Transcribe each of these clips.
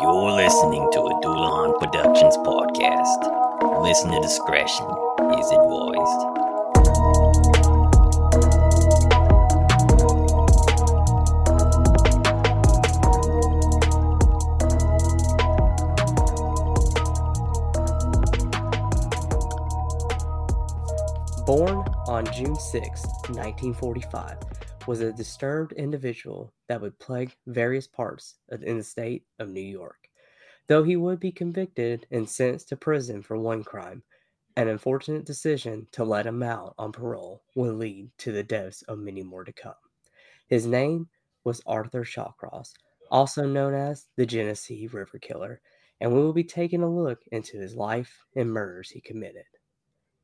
You're listening to a Dulahan Productions podcast. Listener discretion is advised. Born on June 6, 1945, was a disturbed individual that would plague various parts of, in the state of New York. Though he would be convicted and sentenced to prison for one crime, an unfortunate decision to let him out on parole would lead to the deaths of many more to come. His name was Arthur Shawcross, also known as the Genesee River Killer, and we will be taking a look into his life and murders he committed.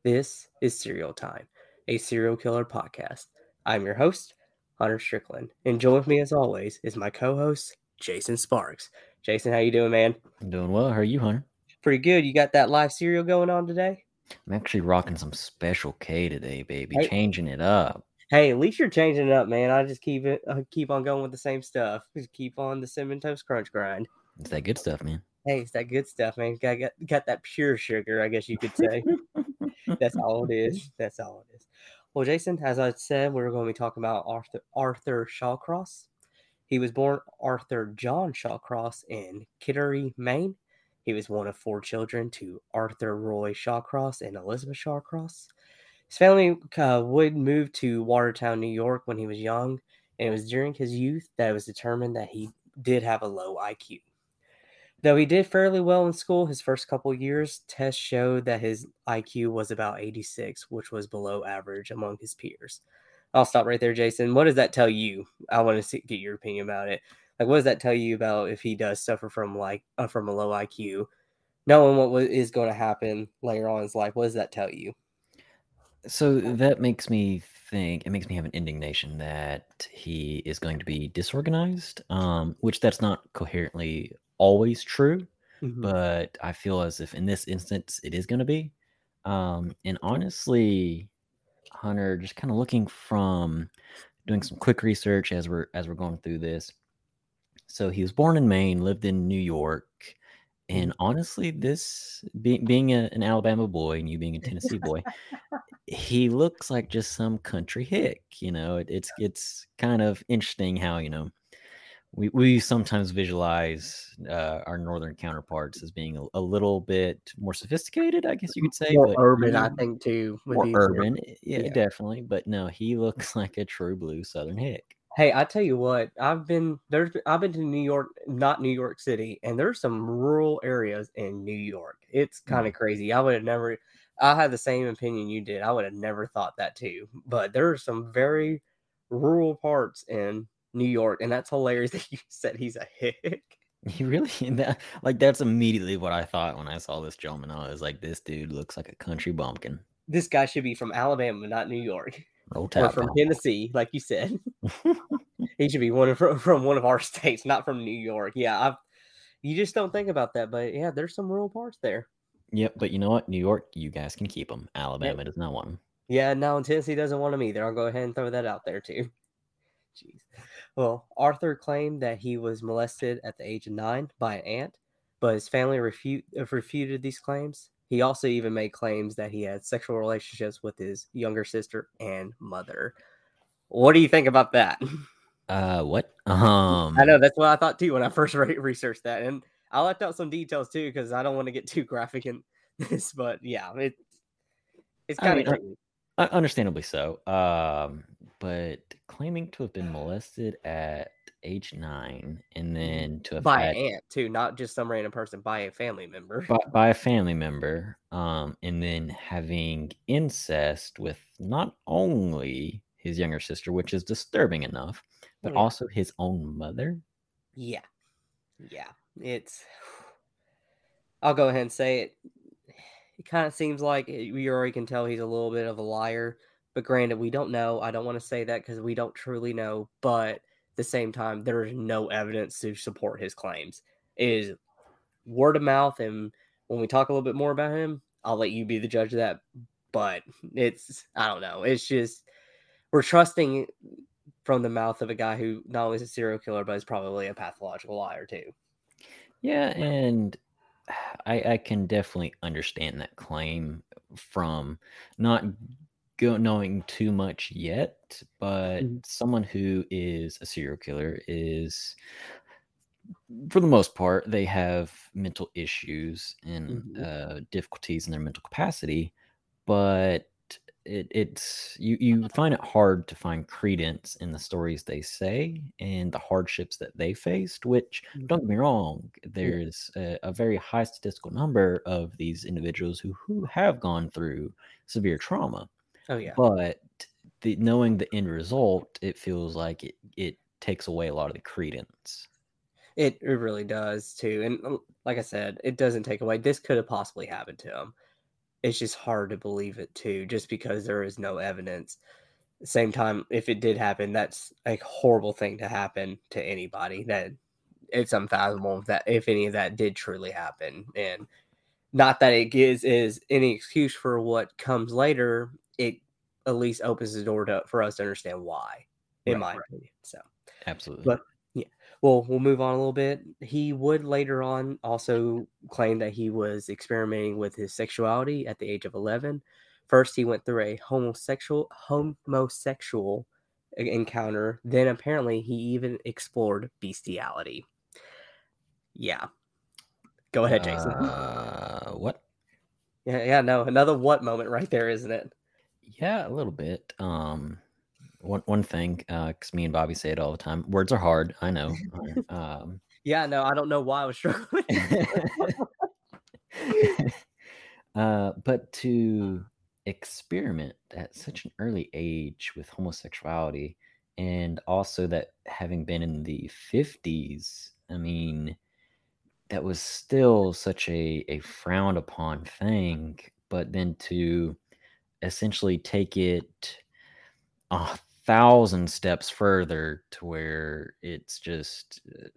This is Serial Time, a serial killer podcast. I'm your host, Hunter Strickland, and join with me as always is my co-host, Jason Sparks. Jason, how you doing, man? I'm doing well. How are you, Hunter? Pretty good. You got that live serial going on today? I'm actually rocking some Special K today, baby. Hey. Changing it up. Hey, at least you're changing it up, man. I just keep it, I keep on going with the same stuff. Just keep on the cinnamon toast crunch grind. It's that good stuff, man. Hey, it's that good stuff, man. Got got, got that pure sugar, I guess you could say. That's all it is. That's all it is. Well, Jason, as I said, we're going to be talking about Arthur Arthur Shawcross. He was born Arthur John Shawcross in Kittery, Maine. He was one of four children to Arthur Roy Shawcross and Elizabeth Shawcross. His family uh, would move to Watertown, New York when he was young, and it was during his youth that it was determined that he did have a low IQ. Though he did fairly well in school his first couple years, tests showed that his IQ was about 86, which was below average among his peers. I'll stop right there, Jason. What does that tell you? I want to see, get your opinion about it. Like, what does that tell you about if he does suffer from like uh, from a low IQ, knowing what is going to happen later on in his life? What does that tell you? So that makes me think, it makes me have an indignation that he is going to be disorganized, um, which that's not coherently always true, Mhm. but I feel as if in this instance it is going to be. Um, and honestly, Hunter, just kind of looking from doing some quick research as we're as we're going through this. So he was born in Maine, lived in New York, and honestly, this being being a, an Alabama boy and you being a Tennessee boy, he looks like just some country hick. You know, it, it's it's kind of interesting how you know we we sometimes visualize uh, our northern counterparts as being a, a little bit more sophisticated, I guess you could say. more but urban, I um, think, too. would more urban, eh, yeah, Yeah. definitely. But no, he looks like a true blue Southern hick. Hey, I tell you what, I've been there's I've been to New York, not New York City, and there's some rural areas in New York. It's kind of mm. crazy. I would have never I had the same opinion you did. I would have never thought that too. But there are some very rural parts in New York, and that's hilarious that you said he's a hick. He really that, like that's immediately what I thought when I saw this gentleman. I was like, this dude looks like a country bumpkin. This guy should be from Alabama, not New York. Roll Or from Tennessee, like you said. he should be one of, from, from one of our states, not from New York. Yeah, I've you just don't think about that, but yeah, there's some rural parts there. Yep, but you know what? New York, you guys can keep them. Alabama does not want him. Yeah, no, and Tennessee doesn't want them either. I'll go ahead and throw that out there too. Jeez. Well, Arthur claimed that he was molested at the age of nine by an aunt, but his family refute, uh, refuted these claims. He also even made claims that he had sexual relationships with his younger sister and mother. What do you think about that? Uh, what? Um, I know that's what I thought too when I first re- researched that, and I left out some details too because I don't want to get too graphic in this. But yeah, it it's kind of understandably so. Um, but claiming to have been molested at age nine and mm, then to have by had an aunt too, not just some random person, by a family member. by, by a family member, um, and then having incest with not only his younger sister, which is disturbing enough, but Yeah. also his own mother. Yeah, yeah, it's. I'll go ahead and say it. It kind of seems like eh, it- we already can tell he's a little bit of a liar. But granted, we don't know. I don't want to say that because we don't truly know. But at the same time, there is no evidence to support his claims. It is word of mouth, and when we talk a little bit more about him, I'll let you be the judge of that. But it's I don't know. It's just we're trusting from the mouth of a guy who not only is a serial killer, but is probably a pathological liar too. Yeah, and I, I can definitely understand that claim from not go knowing too much yet, but Mhm. someone who is a serial killer is for the most part they have mental issues and Mhm. uh, difficulties in their mental capacity, but it, it's you you find it hard to find credence in the stories they say and the hardships that they faced which don't get me wrong there's a, a very high statistical number of these individuals who who have gone through severe trauma Oh yeah. but the knowing the end result it feels like it it takes away a lot of the credence It it really does too. And uh, like I said, it doesn't take away. This could have possibly happened to him. It's just hard to believe it too, just because there is no evidence. Same time, if it did happen, that's a horrible thing to happen to anybody. That it's unfathomable that if any of that did truly happen. And not that it gives is any excuse for what comes later, at least opens the door to for us to understand why, in Right, my right. opinion. So absolutely But yeah, well, we'll move on a little bit. He would later on also claim that he was experimenting with his sexuality at the age of 11. First, he went through a homosexual homosexual encounter. Then, apparently, he even explored bestiality. Yeah. Go ahead, Jason. uh, what yeah, yeah, no, another what moment right there, isn't it? Yeah, a little bit. Um, one one thing, uh, because me and Bobby say it all the time. Words are hard. I know. um, Yeah, no, I don't know why I was struggling. uh, but to experiment at such an early age with homosexuality, and also that having been in the fifties, I mean, that was still such a a frowned upon thing. But then to essentially take it a thousand steps further to where it's just uh,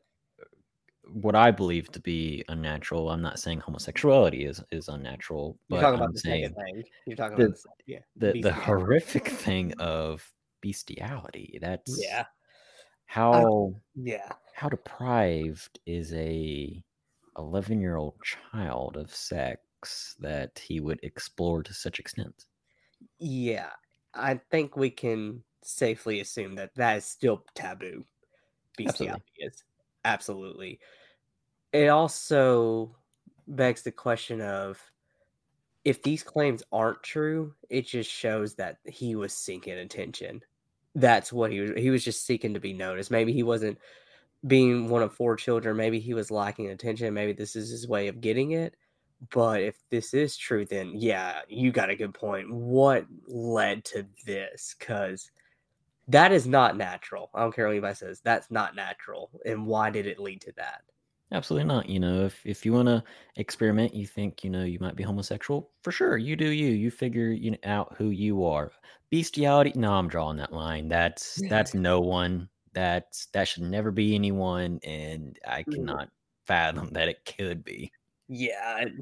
what I believe to be unnatural. I'm not saying homosexuality is is unnatural, You're but talking I'm saying. You're talking the- about the, yeah, the the horrific thing of bestiality. That's Yeah, how yeah. how deprived is a 11 year old child of sex that he would explore to such extent. Yeah, I think we can safely assume that that is still taboo. Bestiality is absolutely. It also begs the question of if these claims aren't true, it just shows that he was seeking attention. That's what he was. He was just seeking to be noticed. Maybe he wasn't being one of four children. Maybe he was lacking attention. Maybe this is his way of getting it. But if this is true, then yeah, you got a good point. What led to this? Because that is not natural. I don't care what anybody says. That's not natural. And why did it lead to that? Absolutely not. You know, if if you want to experiment, you think you know you might be homosexual. For sure, you do you. You figure you know, out who you are. Bestiality? No, I'm drawing that line. That's that's no one. That's that should never be anyone, and I Mhm. cannot fathom that it could be. Yeah, it,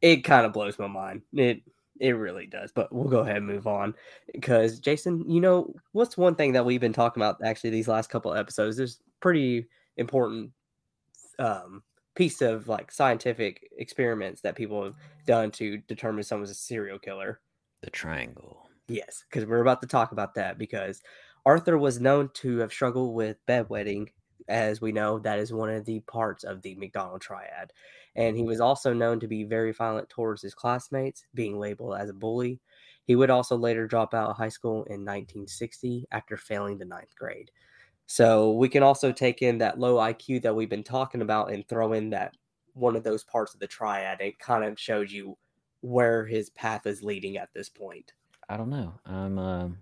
it kind of blows my mind. It it really does. But we'll go ahead and move on because Jason, you know, what's one thing that we've been talking about actually these last couple episodes? There's pretty important um piece of like scientific experiments that people have done to determine someone's a serial killer. The triangle. Yes, because we're about to talk about that because Arthur was known to have struggled with bedwetting. As we know, that is one of the parts of the McDonald triad. And he was also known to be very violent towards his classmates, being labeled as a bully. He would also later drop out of high school in 1960 after failing the ninth grade. So we can also take in that low IQ that we've been talking about and throw in that one of those parts of the triad. It kind of shows you where his path is leading at this point. I don't know. I'm. um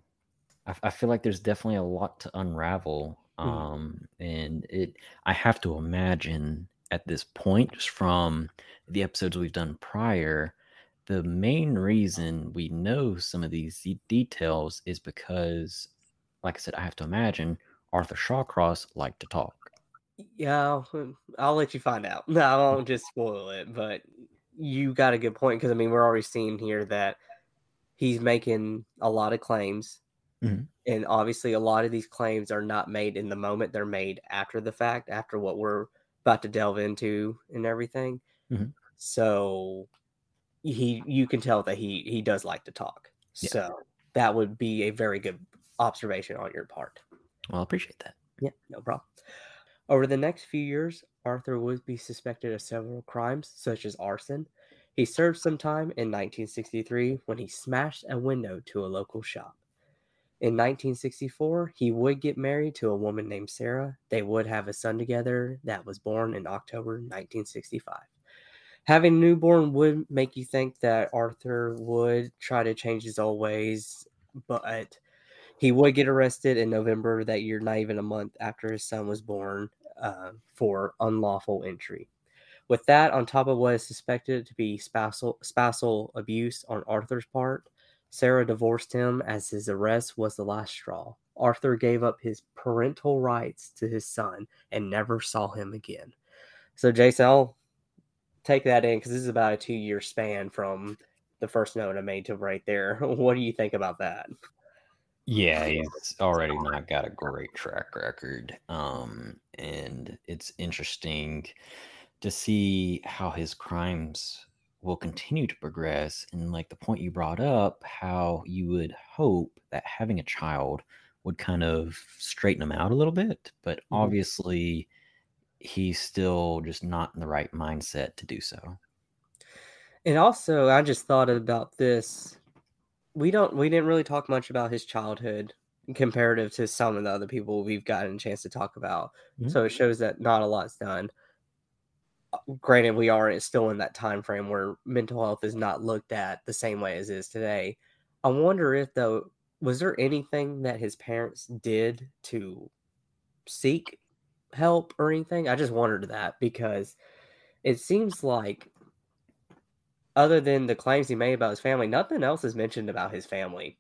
I, I feel like there's definitely a lot to unravel. Mhm. Um, and it. I have to imagine at this point, just from the episodes we've done prior, the main reason we know some of these de- details is because, like I said, I have to imagine Arthur Shawcross liked to talk. Yeah, hmm, I'll let you find out. No, I won't just spoil it, but you got a good point because I mean we're already seeing here that he's making a lot of claims, Mhm. and obviously a lot of these claims are not made in the moment; they're made after the fact, after what we're about to delve into and everything. Mhm. So he you can tell that he he does like to talk. Yeah. So that would be a very good observation on your part. Well, I appreciate that. Yeah, no problem. Over the next few years, Arthur would be suspected of several crimes, such as arson. He served some time in 1963 when he smashed a window to a local shop. In 1964, he would get married to a woman named Sarah. They would have a son together that was born in October 1965. Having a newborn would make you think that Arthur would try to change his old ways, but he would get arrested in November that year, not even a month after his son was born, uh, for unlawful entry. With that, on top of what is suspected to be spousal, spousal abuse on Arthur's part, Sarah divorced him as his arrest was the last straw. Arthur gave up his parental rights to his son and never saw him again. So, Jason, I'll take that in because this is about a two year span from the first note I made to right there. What do you think about that? Yeah, he's already not got a great track record. Um, and it's interesting to see how his crimes will continue to progress. And like the point you brought up, how you would hope that having a child would kind of straighten him out a little bit. But Mhm. obviously, he's still just not in the right mindset to do so. And also, I just thought about this. We don't we didn't really talk much about his childhood comparative to some of the other people we've gotten a chance to talk about. Mhm. So it shows that not a lot's done. Granted, we are still in that time frame where mental health is not looked at the same way as it is today. I wonder if though was there anything that his parents did to seek help or anything? I just wondered that because it seems like other than the claims he made about his family, nothing else is mentioned about his family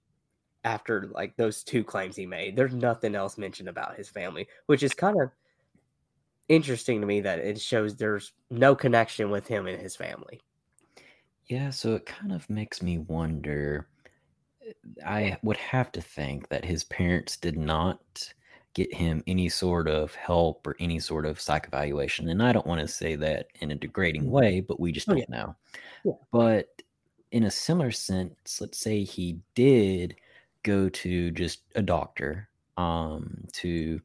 after like those two claims he made. There's nothing else mentioned about his family, which is kind of interesting to me that it shows there's no connection with him and his family. Yeah, so it kind of makes me wonder. eh, I would have to think that his parents did not get him any sort of help or any sort of psych evaluation. And I don't want to say that in a degrading Mhm. way, but we just Oh, don't yeah. know. Yeah. But in a similar sense, let's say he did go to just a doctor um, to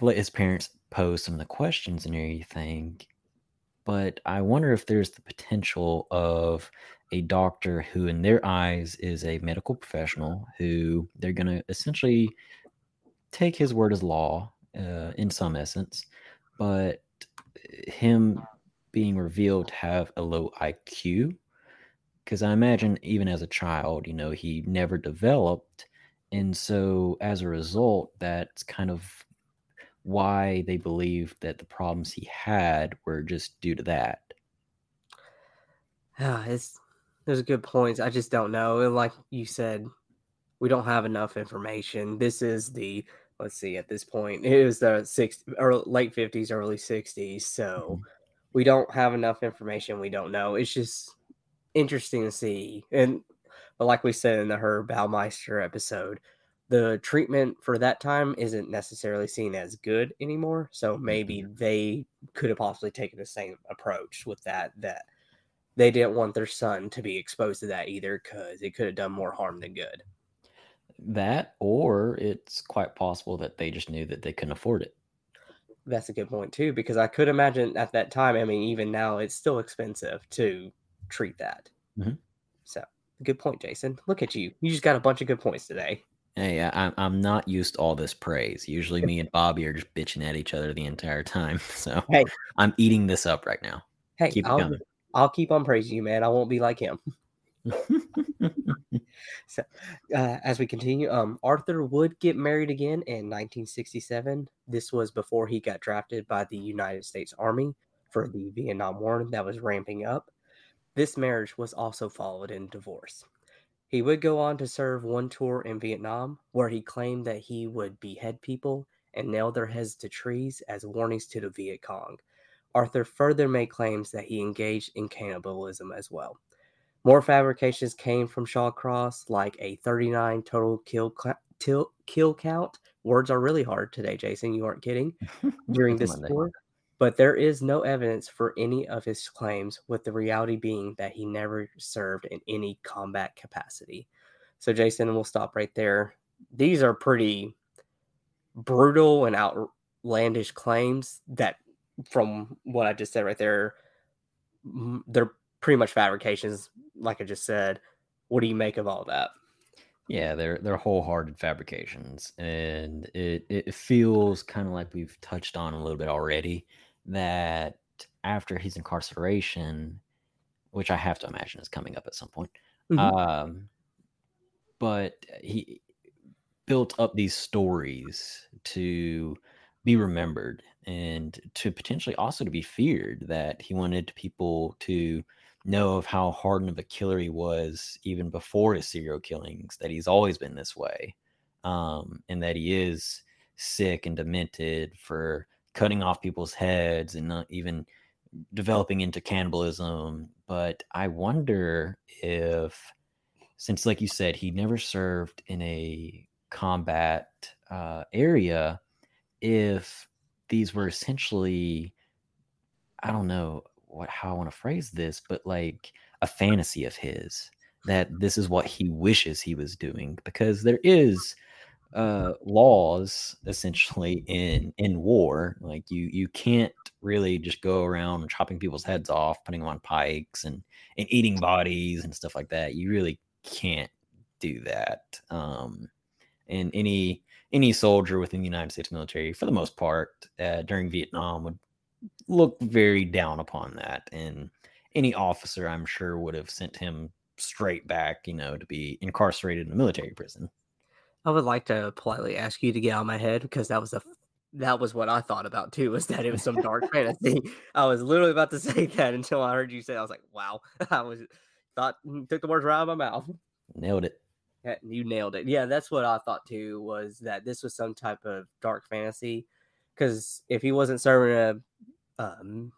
let his parents pose some of the questions and everything but I wonder if there's the potential of a doctor who, in their eyes, is a medical professional who they're going to essentially take his word as law uh, in some essence, but him being revealed to have a low IQ. Because I imagine even as a child, you know, he never developed. And so as a result, that's kind of why they believe that the problems he had were just due to that. Ah, it's there's good points. I just don't know. And like you said, we don't have enough information. This is the let's see at this point it was the six or late 50s early 60s so Mhm. we don't have enough information we don't know it's just interesting to see and but like we said in the herb baumeister episode the treatment for that time isn't necessarily seen as good anymore so maybe they could have possibly taken the same approach with that that they didn't want their son to be exposed to that either because it could have done more harm than good That, or it's quite possible that they just knew that they couldn't afford it. That's a good point too, because I could imagine at that time. I mean, even now, it's still expensive to treat that. Mhm. So, good point, Jason. Look at you. You just got a bunch of good points today. Hey, I, I'm I'm not used to all this praise. Usually, me and Bobby are just bitching at each other the entire time. So Hey. I'm eating this up right now. Hey, Keep I'll. I'll keep on praising you, man. I won't be like him. uh, as we continue, um, Arthur would get married again in 1967. This was before he got drafted by the United States Army for the Vietnam War that was ramping up. This marriage was also followed in divorce. He would go on to serve one tour in Vietnam where he claimed that he would behead people and nail their heads to trees as warnings to the Viet Cong. Arthur further made claims that he engaged in cannibalism as well. More fabrications came from Shawcross, like a 39 total kill, til- kill count. Words are really hard today, Jason. You aren't kidding. During this tour, but there is no evidence for any of his claims, with the reality being that he never served in any combat capacity. So, Jason, we'll stop right there. These are pretty brutal and outlandish claims that, from what I just said right there, they're pretty much fabrications, like I just said. What do you make of all that? Yeah, they're they're wholehearted fabrications, and it it feels kind of like we've touched on a little bit already that after his incarceration, which I have to imagine is coming up at some point, mm-hmm. um, but he built up these stories to be remembered and to potentially also to be feared that he wanted people to know of how hardened of a killer he was even before his serial killings that he's always been this way um, and that he is sick and demented for cutting off people's heads and not even developing into cannibalism. But I wonder if, since, like you said, he never served in a combat uh, area, if these were essentially, I don't know what how I want to phrase this, but like a fantasy of his that this is what he wishes he was doing because there is uh, laws essentially in in war. Like you you can't really just go around chopping people's heads off, putting them on pikes, and and eating bodies and stuff like that. You really can't do that. Um, and any any soldier within the United States military, for the most part, uh, during Vietnam would look very down upon that, and any officer, I'm sure, would have sent him straight back, you know, to be incarcerated in a military prison. I would like to politely ask you to get out of my head because that was a that was what I thought about too. Was that it was some dark fantasy? I was literally about to say that until I heard you say. It. I was like, "Wow!" I was thought mm, took the words right out of my mouth. Nailed it. Yeah, you nailed it. Yeah, that's what I thought too. Was that this was some type of dark fantasy? Because if he wasn't serving a um,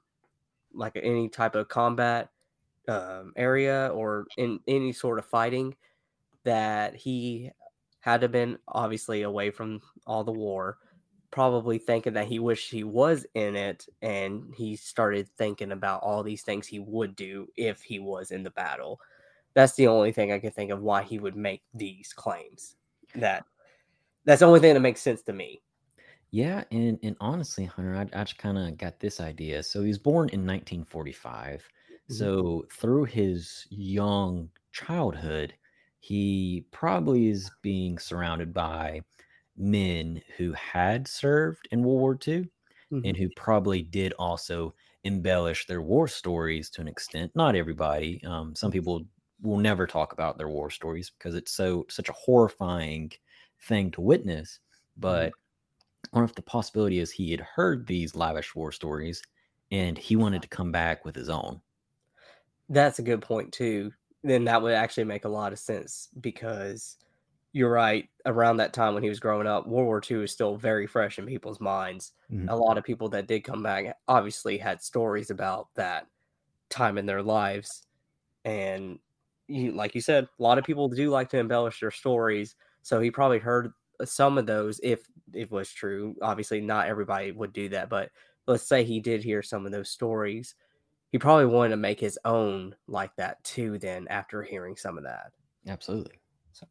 like any type of combat um, area or in any sort of fighting, that he had to been obviously away from all the war, probably thinking that he wished he was in it, and he started thinking about all these things he would do if he was in the battle. That's the only thing I can think of why he would make these claims. That that's the only thing that makes sense to me. Yeah, and and honestly, Hunter, I, I just kind of got this idea. So he was born in 1945. Mm-hmm. So through his young childhood, he probably is being surrounded by men who had served in World War II mm-hmm. and who probably did also embellish their war stories to an extent. Not everybody. Um, some mm-hmm. people will never talk about their war stories because it's so such a horrifying thing to witness. But mm-hmm. what if the possibility is he had heard these lavish war stories and he wanted to come back with his own? That's a good point too then that would actually make a lot of sense because you're right. Around that time when he was growing up, World War II is still very fresh in people's minds. Mm-hmm. A lot of people that did come back obviously had stories about that time in their lives. And you, like you said, a lot of people do like to embellish their stories. So he probably heard some of those if it was true. Obviously, not everybody would do that, but let's say he did hear some of those stories he probably wanted to make his own like that too then after hearing some of that. Absolutely. So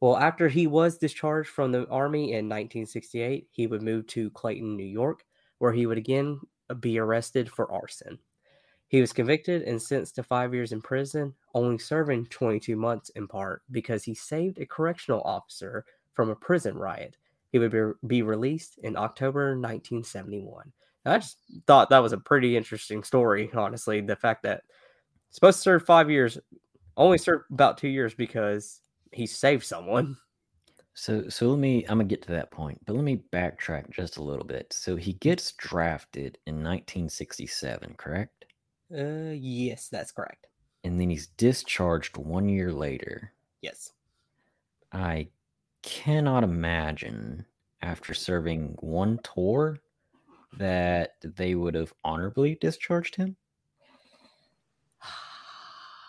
well after he was discharged from the army in 1968 he would move to clayton new york where he would again uh, be arrested for arson. He was convicted and sentenced to five years in prison only serving 22 months in part because he saved a correctional officer from a prison riot. He would be, be released in october 1971 I just thought that was a pretty interesting story, honestly. The fact that supposed to serve five years, only served about two years because he saved someone. So, so let me. I'm gonna get to that point, but let me backtrack just a little bit. So he gets drafted in 1967, correct? Uh, yes, that's correct. And then he's discharged one year later. Yes. I cannot imagine after serving one tour that they would have honorably discharged him?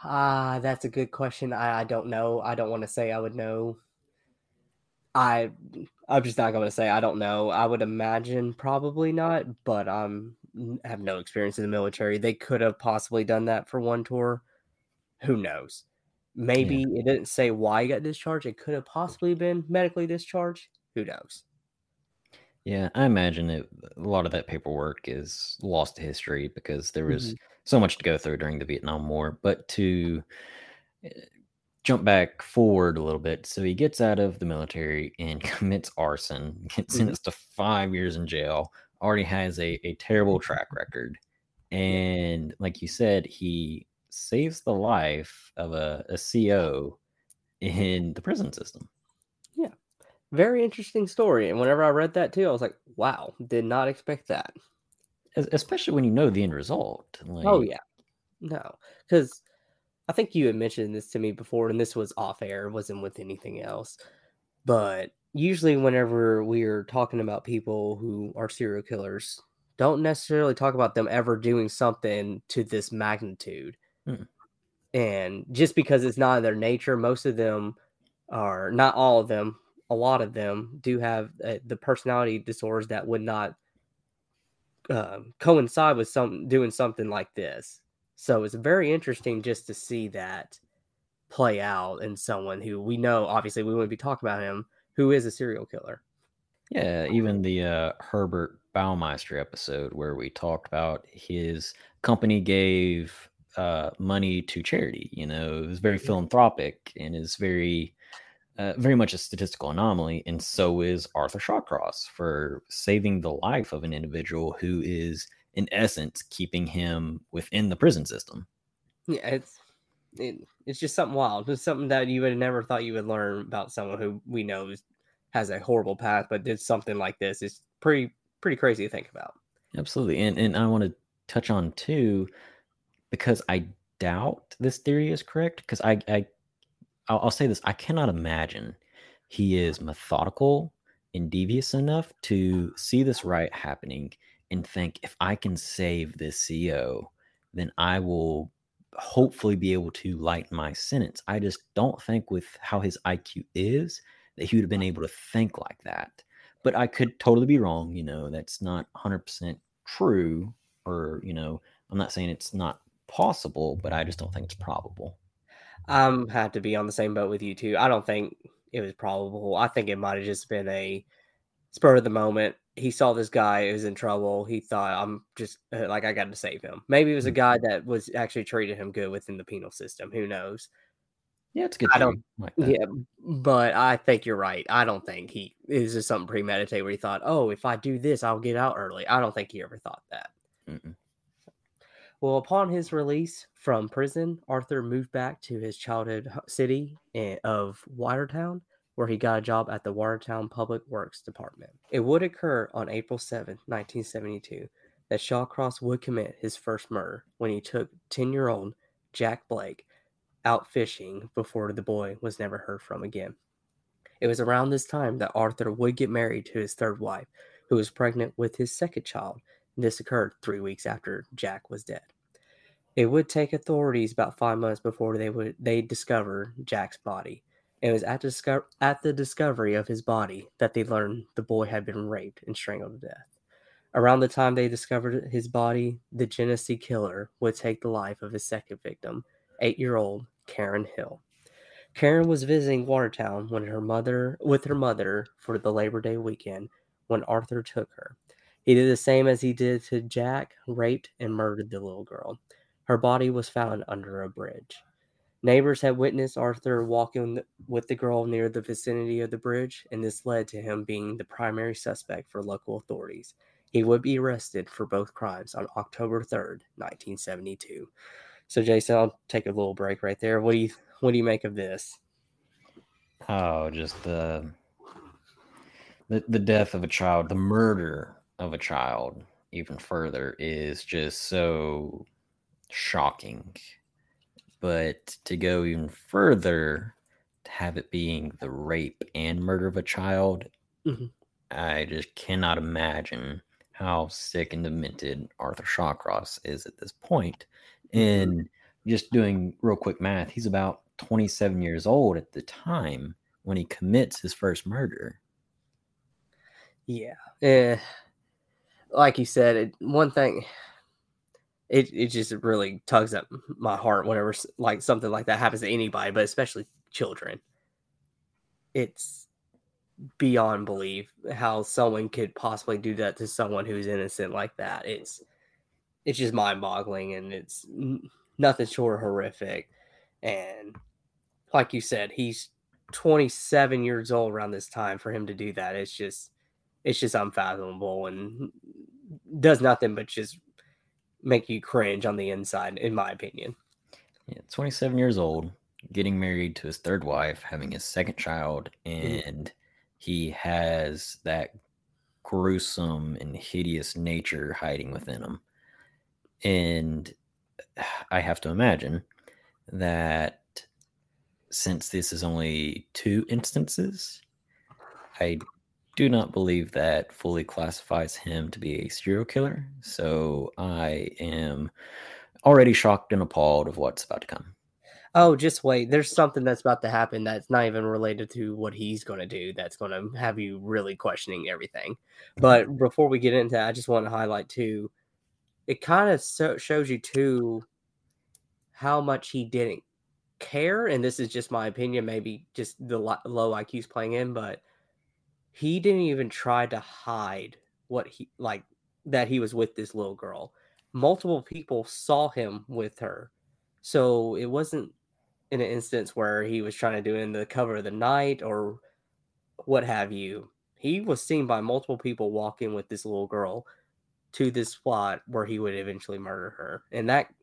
Ah, that's a good question. I, I don't know. I don't want to say I would know. I I'm just not going to say I don't know. I would imagine probably not, but I'm have no experience in the military. They could have possibly done that for one tour. Who knows? Maybe it didn't say why he got discharged. It could have possibly been medically discharged. Who knows? Yeah, I imagine it. A lot of that paperwork is lost to history because there was so much to go through during the Vietnam War. But to uh, jump back forward a little bit, so he gets out of the military and commits arson, gets Mhm. sentenced to five years in jail. Already has a, a terrible track record, and like you said, he saves the life of a, a CO in the prison system. Very interesting story. And whenever I read that too, I was like, wow, did not expect that. Especially when you know the end result. Like, Oh yeah. No. Because I think you had mentioned this to me before, and this was off air, it wasn't with anything else. But usually whenever we're talking about people who are serial killers, don't necessarily talk about them ever doing something to this magnitude. Mm. And just because it's not in their nature, most of them are not all of them, a lot of them do have uh, the personality disorders that would not um, coincide with some doing something like this. So it's very interesting just to see that play out in someone who we know. Obviously, we wouldn't be talking about him, who is a serial killer. Yeah, even the uh, Herbert Baumeister episode where we talked about his company gave uh, money to charity. You know, it was very philanthropic and is very, uh, very much a statistical anomaly. And so is Arthur Shawcross for saving the life of an individual who is, in essence, keeping him within the prison system. Yeah, it's it, it's just something wild. It's something that you would have never thought you would learn about someone who we know is, has a horrible past, but did something like this. It's pretty pretty crazy to think about. Absolutely. And and I want to touch on too, because I doubt this theory is correct. Because I, I I'll, I'll say this: I cannot imagine he is methodical and devious enough to see this right happening and think, if I can save this CO, then I will hopefully be able to lighten my sentence. I just don't think with how his IQ is that he would have been able to think like that. But I could totally be wrong. You know, that's not 100% true. Or, you know, I'm not saying it's not possible, but I just don't think it's probable. I'm had to be on the same boat with you too. I don't think it was probable. I think it might have just been a spur of the moment. He saw this guy was in trouble. He thought, "I'm just uh, like I got to save him." Maybe it was a Mhm. guy that was actually treated him good within the penal system. Who knows? Yeah, it's a good. I don't- like. Yeah, but I think you're right. I don't think he is just something premeditated where he thought, "Oh, if I do this, I'll get out early." I don't think he ever thought that. Mm-mm. Well, upon his release from prison, Arthur moved back to his childhood city eh, of Watertown, where he got a job at the Watertown Public Works Department. It would occur on April 7, 1972, that Shawcross would commit his first murder when he took 10 year old Jack Blake out fishing before the boy was never heard from again. It was around this time that Arthur would get married to his third wife, who was pregnant with his second child. This occurred three weeks after Jack was dead. It would take authorities about five months before they would they discover Jack's body. It was at, disco- at the discovery of his body that they learned the boy had been raped and strangled to death. Around the time they discovered his body, the Genesee killer would take the life of his second victim, eight-year-old Karen Hill. Karen was visiting Watertown when her mother with her mother for the Labor Day weekend when Arthur took her. He did the same as he did to Jack, raped and murdered the little girl. Her body was found under a bridge. Neighbors had witnessed Arthur walking with the girl near the vicinity of the bridge, and this led to him being the primary suspect for local authorities. He would be arrested for both crimes on October 3rd, 1972. So, Jason, I'll take a little break right there. What do you what do you make of this? Oh, just the the the death of a child, the murder of a child, even further, is just so shocking. But to go even further, to have it being the rape and murder of a child, Mhm. I just cannot imagine how sick and demented Arthur Shawcross is at this point. And just doing real quick math, he's about 27 years old at the time when he commits his first murder. Yeah. Eh, like you said, it, one thing it it just really tugs at my heart whenever like something like that happens to anybody, but especially children. It's beyond belief how someone could possibly do that to someone who's innocent like that. It's it's just mind-boggling and it's nothing short horrific. And like you said, he's 27 years old around this time for him to do that. It's just it's just unfathomable and does nothing but just make you cringe on the inside, in my opinion. Yeah, 27 years old, getting married to his third wife, having his second child, Mm-hmm. and he has that gruesome and hideous nature hiding within him. And I have to imagine that since this is only two instances, I do not believe that fully classifies him to be a serial killer. So I am already shocked and appalled of what's about to come. Oh, just wait. There's something that's about to happen that's not even related to what he's going to do. That's going to have you really questioning everything. But before we get into that, I just want to highlight too. It kind of so, shows you too how much he didn't care, and this is just my opinion. Maybe just the lo- low IQ's playing in, but he didn't even try to hide what he like that he was with this little girl. Multiple people saw him with her. So it wasn't in an instance where he was trying to do in the cover of the night or what have you. He was seen by multiple people walking with this little girl to this spot where he would eventually murder her. And that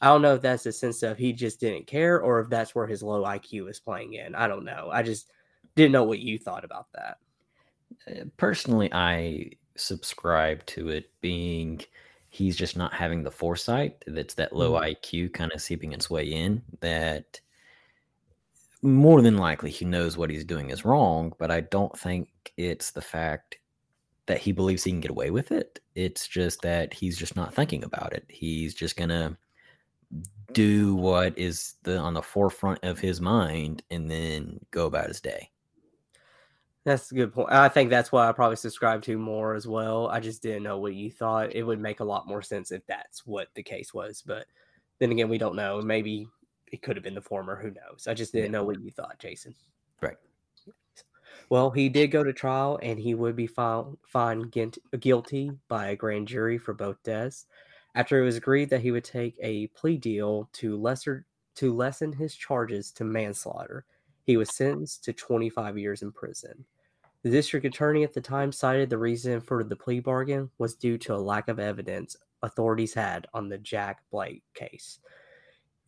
I don't know if that's a sense of he just didn't care or if that's where his low IQ is playing in. I don't know. I just didn't know what you thought about that. Uh, Personally, I subscribe to it being he's just not having the foresight that's that low Mhm. IQ kind of seeping its way in that more than likely he knows what he's doing is wrong, but I don't think it's the fact that he believes he can get away with it. It's just that he's just not thinking about it. He's just gonna do what is the on the forefront of his mind and then go about his day. That's a good point. I think that's why I probably subscribe to more as well. I just didn't know what you thought. It would make a lot more sense if that's what the case was. But then again, we don't know. Maybe it could have been the former. Who knows? I just didn't know what you thought, Jason. Right. Well, he did go to trial and he would be found, found guilty by a grand jury for both deaths. After it was agreed that he would take a plea deal to lesser to lessen his charges to manslaughter, he was sentenced to 25 years in prison. The district attorney at the time cited the reason for the plea bargain was due to a lack of evidence authorities had on the Jack Blake case.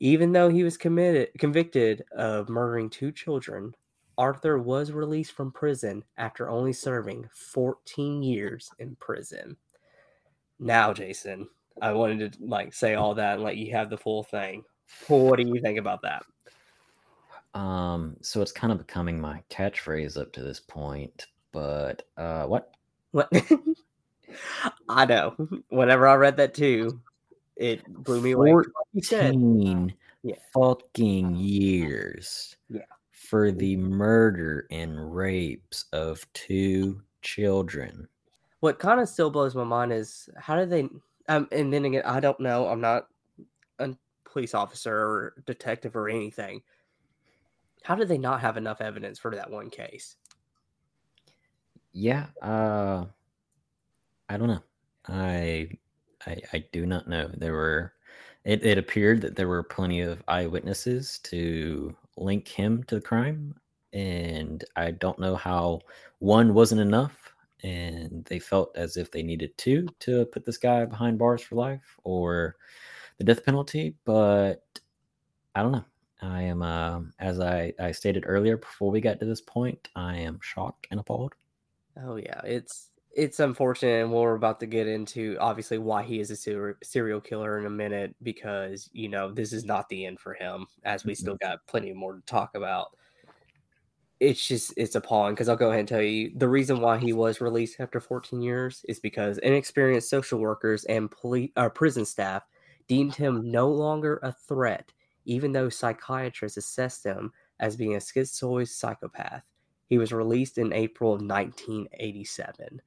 Even though he was committed convicted of murdering two children, Arthur was released from prison after only serving 14 years in prison. Now, Jason, I wanted to like say all that and let you have the full thing. What do you think about that? Um, so it's kind of becoming my catchphrase up to this point, but uh what? What? I know. Whenever I read that too, it blew me away. Like you said, 14 Yeah. fucking years Yeah. for the murder and rapes of two children. what kind of still blows my mind is how did they? Um, and then again, I don't know. I'm not a police officer or detective or anything. How did they not have enough evidence for that one case? Yeah, uh I don't know. I I I do not know. There were it, it appeared that there were plenty of eyewitnesses to link him to the crime, and I don't know how one wasn't enough and they felt as if they needed two to put this guy behind bars for life or the death penalty, but I don't know. I am uh, as I, I stated earlier before we got to this point, I am shocked and appalled. Oh yeah, it's it's unfortunate, and we're about to get into obviously why he is a ser- serial killer in a minute because you know this is not the end for him, as we Mhm. still got plenty more to talk about. It's just it's appalling because I'll go ahead and tell you the reason why he was released after 14 years is because inexperienced social workers and police uh, prison staff deemed him no longer a threat, even though psychiatrists assessed him as being a schizoid psychopath. He was released in April of 1987.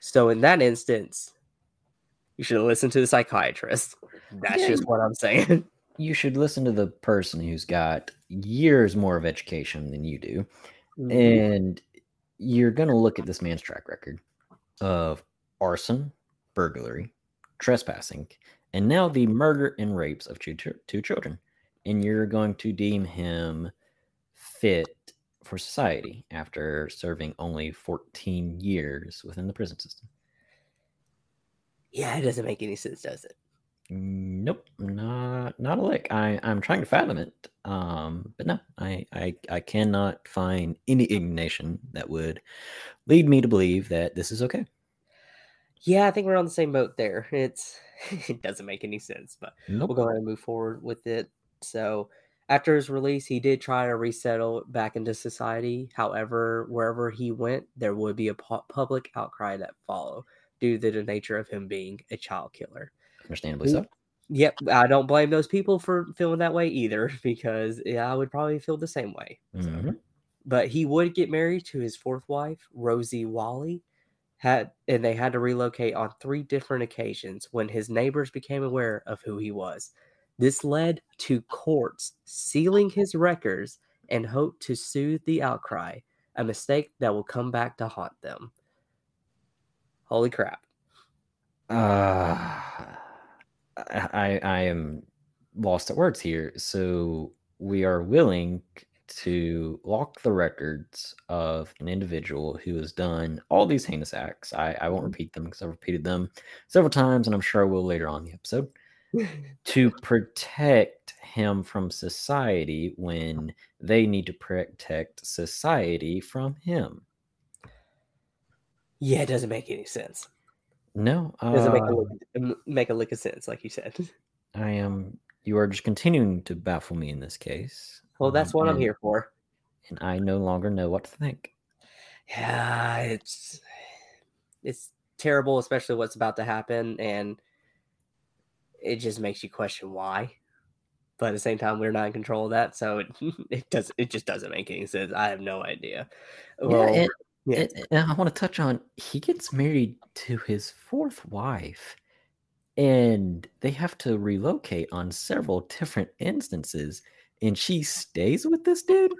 So in that instance, you should listen to the psychiatrist. That's Yeah, just what I'm saying. You should listen to the person who's got years more of education than you do. Mhm. And you're going to look at this man's track record of arson, burglary, trespassing, and now the murder and rapes of two, two children. And you're going to deem him fit for society after serving only 14 years within the prison system. yeah, it doesn't make any sense, does it? Nope, not not a lick. I I'm trying to fathom it, um, but no, I I I cannot find any indignation that would lead me to believe that this is okay. Yeah, I think we're on the same boat there. It's it doesn't make any sense, but Nope. we'll go ahead and move forward with it. So, after his release, he did try to resettle back into society. However, wherever he went, there would be a pu- public outcry that followed due to the nature of him being a child killer. Understandably so. Yep, I don't blame those people for feeling that way either, because yeah, I would probably feel the same way. Mhm. But he would get married to his fourth wife, Rosie Walley, had and they had to relocate on three different occasions when his neighbors became aware of who he was. This led to courts sealing his records and hoped to soothe the outcry, a mistake that will come back to haunt them. Holy crap. Uh, I I am lost at words here. So we are willing to lock the records of an individual who has done all these heinous acts. I, I won't repeat them because I've repeated them several times, and I'm sure I will later on in the episode. to protect him from society when they need to protect society from him. yeah, it doesn't make any sense. No, doesn't make a uh, lick, make a lick of sense, like you said. I am. You are just continuing to baffle me in this case. Well, that's what I'm here for. and I no longer know what to think. Yeah, it's it's terrible, especially what's about to happen, and it just makes you question why. But at the same time, we're not in control of that, so it it does it just doesn't make any sense. I have no idea. Well, yeah, yeah. and I want to touch on he gets married to his fourth wife, and they have to relocate on several different instances, and she stays with this dude.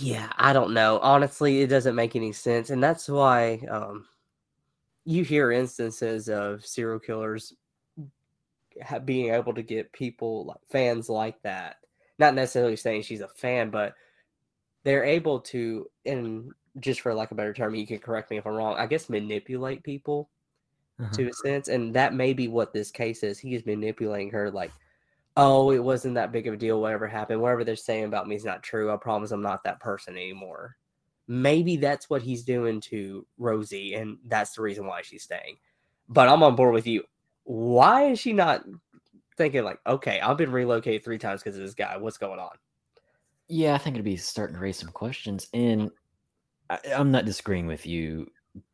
Yeah, I don't know. Honestly, it doesn't make any sense, and that's why um, you hear instances of serial killers being able to get people like fans like that. Not necessarily saying she's a fan, but they're able to, and just for lack of a better term, you can correct me if I'm wrong. I guess manipulate people Uh-huh. to a sense, and that may be what this case is. He is manipulating her, like, oh, it wasn't that big of a deal. Whatever happened, whatever they're saying about me is not true. I promise I'm not that person anymore. Maybe that's what he's doing to Rosie, and that's the reason why she's staying. But I'm on board with you. Why is she not thinking like, okay, I've been relocated three times because of this guy. What's going on? Yeah, I think it'd be starting to raise some questions, and I, I'm not disagreeing with you,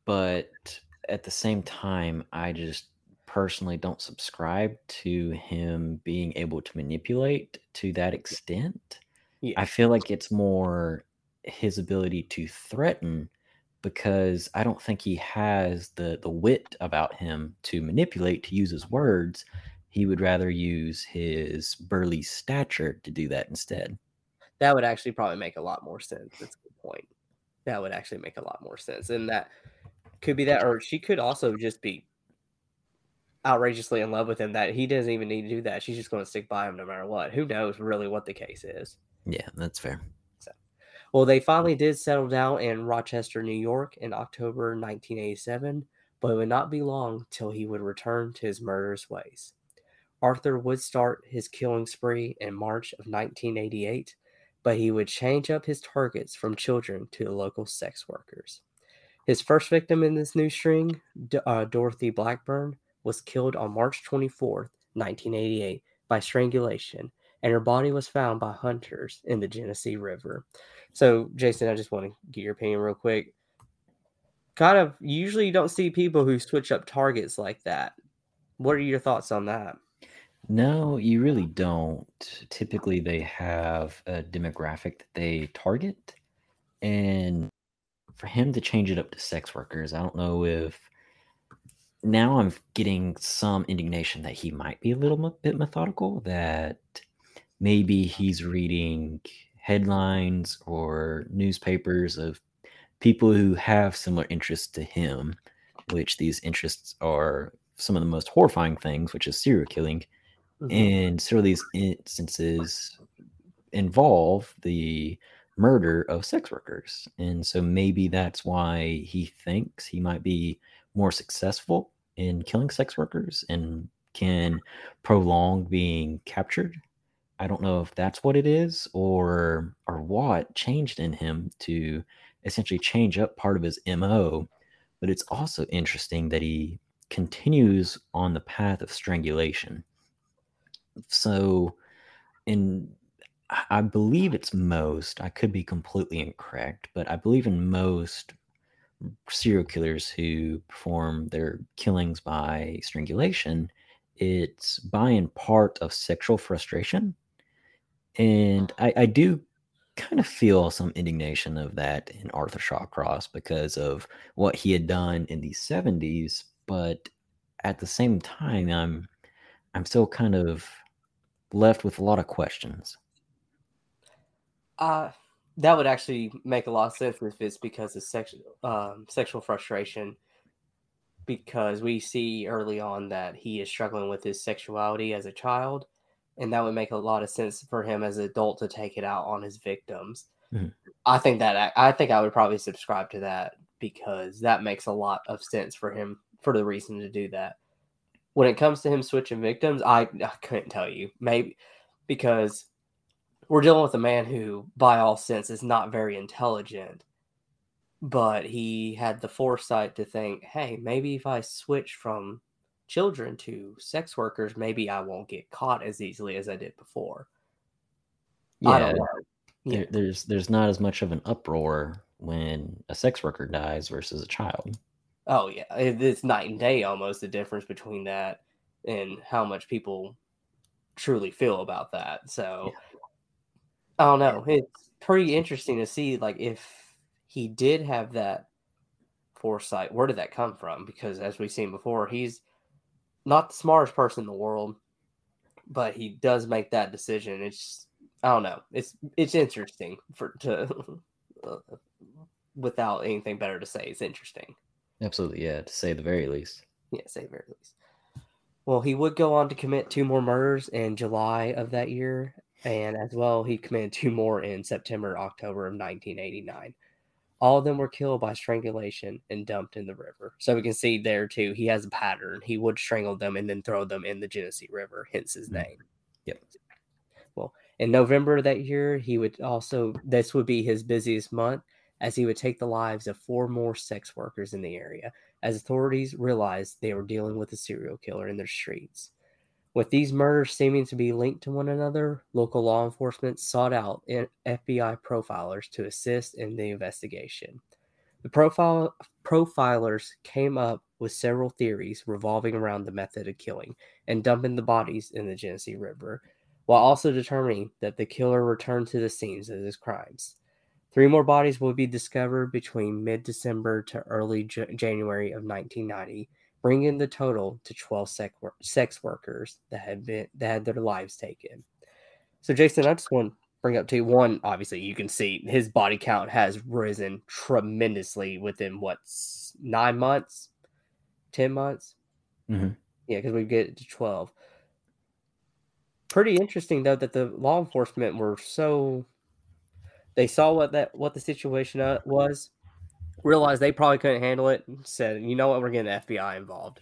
but at the same time, I just personally don't subscribe to him being able to manipulate to that extent. Yeah. I feel like it's more his ability to threaten because I don't think he has the the wit about him to manipulate to use his words. He would rather use his burly stature to do that instead. That would actually probably make a lot more sense. That's a good point. That would actually make a lot more sense. And that could be that, or she could also just be outrageously in love with him that he doesn't even need to do that. She's just going to stick by him no matter what. Who knows really what the case is? Yeah, that's fair. Well, they finally did settle down in Rochester, New York in October 1987, but it would not be long till he would return to his murderous ways. Arthur would start his killing spree in March of 1988, but he would change up his targets from children to the local sex workers. His first victim in this new string, uh, Dorothy Blackburn, was killed on March 24th, 1988, by strangulation, and her body was found by hunters in the Genesee River. So, Jason, I just want to get your opinion real quick. Kind of, usually you don't see people who switch up targets like that. What are your thoughts on that? No, you really don't. Typically, they have a demographic that they target, and for him to change it up to sex workers, I don't know if now I'm getting some indignation that he might be a little bit methodical, that maybe he's reading headlines or newspapers of people who have similar interests to him, which these interests are some of the most horrifying things, which is serial killing. Mm-hmm. And several of these instances involve the murder of sex workers. And so maybe that's why he thinks he might be more successful in killing sex workers and can prolong being captured. I don't know if that's what it is or or what changed in him to essentially change up part of his MO, but it's also interesting that he continues on the path of strangulation. So in I believe it's most, I could be completely incorrect, but I believe in most serial killers who perform their killings by strangulation, it's by and part of sexual frustration. And I, I do kind of feel some indignation of that in Arthur Shawcross because of what he had done in the 70s, but at the same time I'm I'm still kind of left with a lot of questions. Uh, that would actually make a lot of sense if it's because of sexual um, sexual frustration. Because we see early on that he is struggling with his sexuality as a child, and that would make a lot of sense for him as an adult to take it out on his victims. Mm-hmm. I think that I think I would probably subscribe to that because that makes a lot of sense for him for the reason to do that. When it comes to him switching victims, I, I couldn't tell you. Maybe because we're dealing with a man who, by all sense, is not very intelligent, but he had the foresight to think, hey, maybe if I switch from children to sex workers, maybe I won't get caught as easily as I did before. Yeah, yeah. there's there's not as much of an uproar when a sex worker dies versus a child. Oh yeah, it's night and day almost the difference between that and how much people truly feel about that. So. Yeah I don't know. It's pretty interesting to see, like, if he did have that foresight, where did that come from? Because as we've seen before, he's not the smartest person in the world, but he does make that decision. It's I don't know. It's it's interesting for to uh, without anything better to say. It's interesting. Absolutely, yeah. To say the very least. Yeah, say the very least. Well, he would go on to commit two more murders in July of that year, and as well, he committed two more in September, October of 1989. All of them were killed by strangulation and dumped in the river. So we can see there too, he has a pattern. He would strangle them and then throw them in the Genesee River, hence his mm-hmm. name. Yep. Well, in November of that year, he would also, this would be his busiest month, as he would take the lives of four more sex workers in the area, as authorities realized they were dealing with a serial killer in their streets. With these murders seeming to be linked to one another, local law enforcement sought out FBI profilers to assist in the investigation. The profile profilers came up with several theories revolving around the method of killing and dumping the bodies in the Genesee River, while also determining that the killer returned to the scenes of his crimes. Three more bodies would be discovered between mid December to early J- January of 1990, bringing the total to 12 sex, sex workers that had been that had their lives taken. So, Jason, I just want to bring up to you one. Obviously, you can see his body count has risen tremendously within what nine months, ten months. Mm-hmm. Yeah, because we get to 12. Pretty interesting though that the law enforcement were so they saw what that what the situation uh, was realized they probably couldn't handle it and said, you know what, we're getting the FBI involved.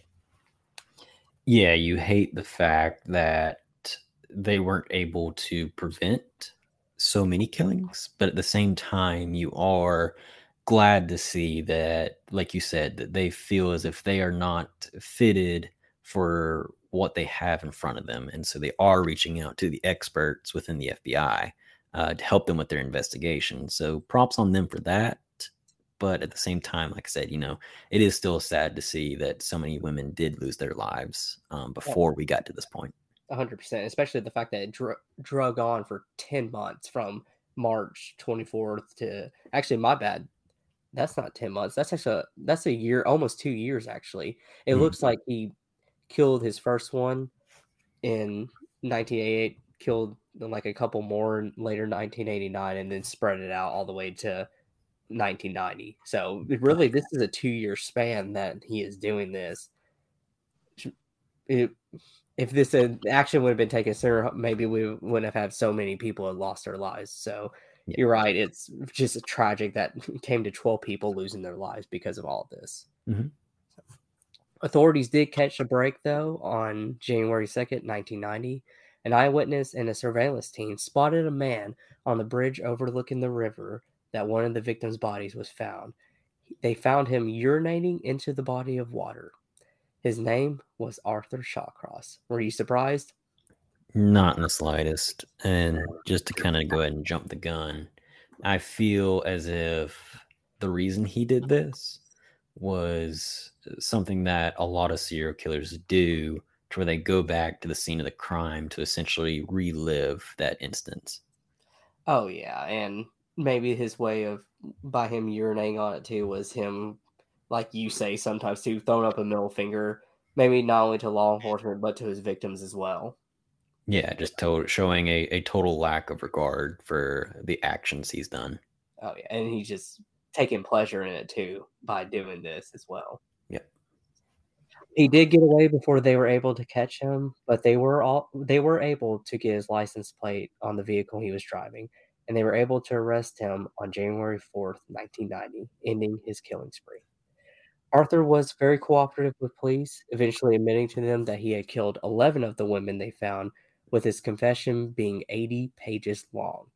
Yeah, you hate the fact that they weren't able to prevent so many killings, but at the same time, you are glad to see that, like you said, that they feel as if they are not fitted for what they have in front of them. And so they are reaching out to the experts within the FBI uh, to help them with their investigation. So props on them for that. But at the same time, like I said, you know, it is still sad to see that so many women did lose their lives um, before yeah. we got to this point. 100%, especially the fact that it dr- drug on for 10 months from March 24th to actually, my bad, that's not 10 months. That's actually a, that's a year, almost two years actually. It Hmm. looks like he killed his first one in 1988, killed like a couple more in later 1989, and then spread it out all the way to 1990. So really, this is a two year span that he is doing this. It, if this action would have been taken sooner, maybe we wouldn't have had so many people had lost their lives. So Yeah. you're right. It's just a tragic that came to 12 people losing their lives because of all this. Mhm. Authorities did catch a break, though, on January 2nd, 1990. An eyewitness and a surveillance team spotted a man on the bridge overlooking the river that one of the victims' bodies was found. They found him urinating into the body of water. His name was Arthur Shawcross. Were you surprised? Not in the slightest. And just to kind of go ahead and jump the gun, I feel as if the reason he did uh-huh. this was something that a lot of serial killers do to where they go back to the scene of the crime to essentially relive that instance. Oh yeah, and maybe his way of by him urinating on it too was him, like you say sometimes too, throwing up a middle finger, maybe not only to law enforcement but to his victims as well. Yeah, just to- showing a, a total lack of regard for the actions he's done. Oh yeah, and he's just taking pleasure in it too by doing this as well. Yep. He did get away before they were able to catch him, but they were all they were able to get his license plate on the vehicle he was driving, and they were able to arrest him on January 4th, 1990, ending his killing spree. Arthur was very cooperative with police, eventually admitting to them that he had killed 11 of the women they found, with his confession being 80 pages long.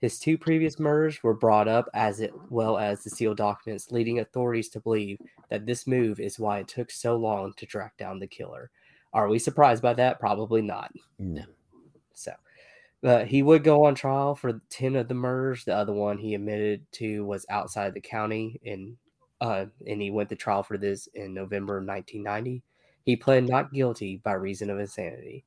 His two previous murders were brought up as it well as the sealed documents, leading authorities to believe that this move is why it took so long to track down the killer. Are we surprised by that? Probably not. No. So, uh, he would go on trial for 10 of the murders. The other one he admitted to was outside the county, in, uh, and he went to trial for this in November of 1990. He pled not guilty by reason of insanity.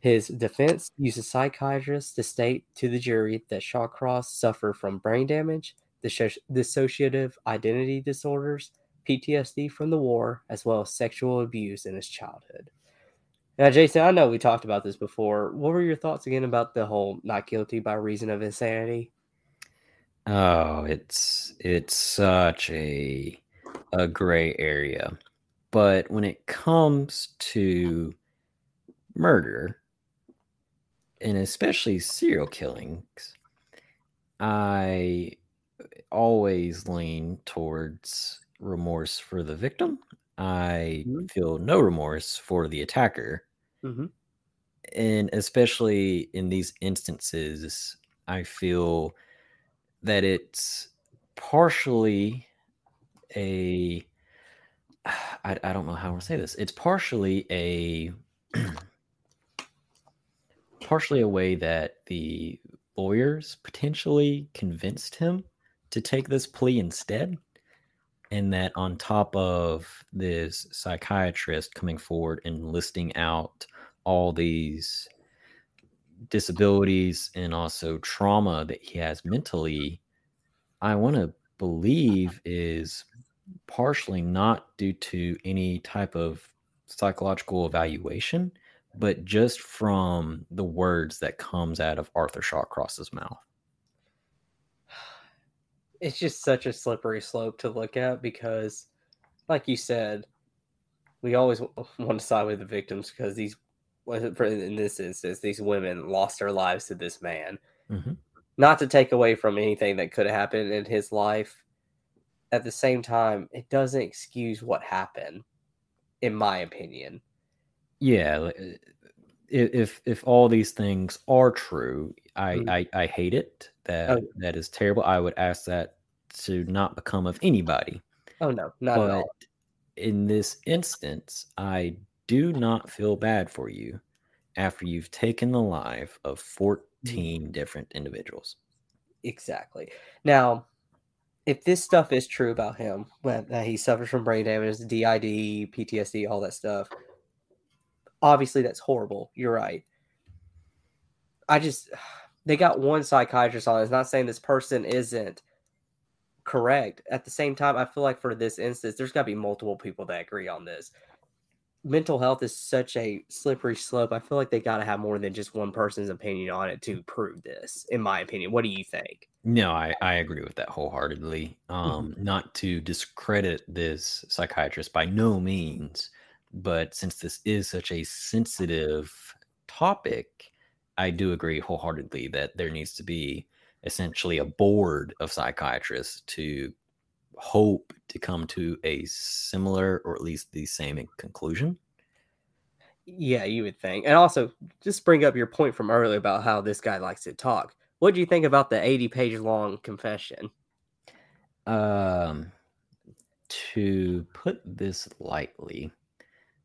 His defense used a psychiatrist to state to the jury that Shawcross suffered from brain damage, dissociative identity disorders, PTSD from the war, as well as sexual abuse in his childhood. Now, Jason, I know we talked about this before. What were your thoughts again about the whole not guilty by reason of insanity? Oh, it's it's such a a gray area. But when it comes to murder, and especially serial killings, I always lean towards remorse for the victim. I Mhm. feel no remorse for the attacker. Mm-hmm. And especially in these instances, I feel that it's partially a I, I don't know how to say this. It's partially a partially a way that the lawyers potentially convinced him to take this plea instead. And that on top of this psychiatrist coming forward and listing out all these disabilities and also trauma that he has mentally, I want to believe is partially not due to any type of psychological evaluation, but just from the words that comes out of Arthur Shawcross's mouth. It's just such a slippery slope to look at because, like you said, we always want to side with the victims because these, in this instance, these women lost their lives to this man. Mhm. Not to take away from anything that could have happened in his life. At the same time, it doesn't excuse what happened, in my opinion. Yeah, if if all these things are true, I Mhm. I, I hate it. That Oh. that is terrible. I would ask that to not become of anybody. Oh no, not at but all. in this instance, I do not feel bad for you after you've taken the life of mm-hmm. 14 different individuals. Exactly. Now, if this stuff is true about him, that he suffers from brain damage, DID, PTSD, all that stuff, obviously that's horrible. You're right. I just, they got one psychiatrist on. it. It's not saying this person isn't correct. At the same time, I feel like for this instance, there's got to be multiple people that agree on this. Mental health is such a slippery slope. I feel like they got to have more than just one person's opinion on it to prove this, in my opinion. What do you think? No, I, I agree with that wholeheartedly. Um, Not to discredit this psychiatrist by no means, but since this is such a sensitive topic, I do agree wholeheartedly that there needs to be essentially a board of psychiatrists to hope to come to a similar or at least the same conclusion. Yeah, you would think. And also, just bring up your point from earlier about how this guy likes to talk. What do you think about the 80 page long confession? Um, to put this lightly,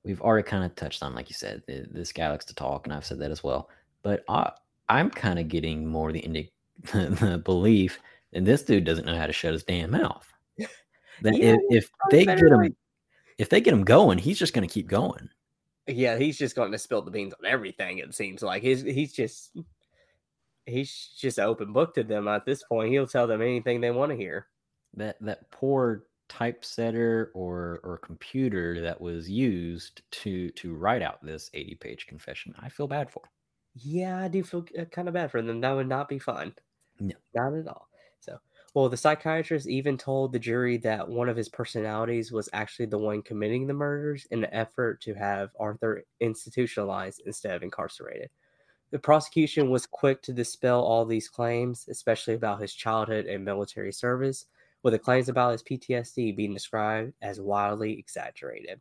we've already kind of touched on, like you said, this guy likes to talk, and I've said that as well. But I, I'm kind of getting more the, indi- the belief that this dude doesn't know how to shut his damn mouth. That Yeah, if, if they get him, like- if they get him going, he's just going to keep going. Yeah, he's just going to spill the beans on everything. It seems like he's he's just he's just open book to them at this point. He'll tell them anything they want to hear. That that poor typesetter or or computer that was used to to write out this 80 page confession, I feel bad for. Yeah, I do feel uh, kind of bad for them. That would not be fun. No. Not at all. So, well, the psychiatrist even told the jury that one of his personalities was actually the one committing the murders in an effort to have Arthur institutionalized instead of incarcerated. The prosecution was quick to dispel all these claims, especially about his childhood and military service, with the claims about his PTSD being described as wildly exaggerated.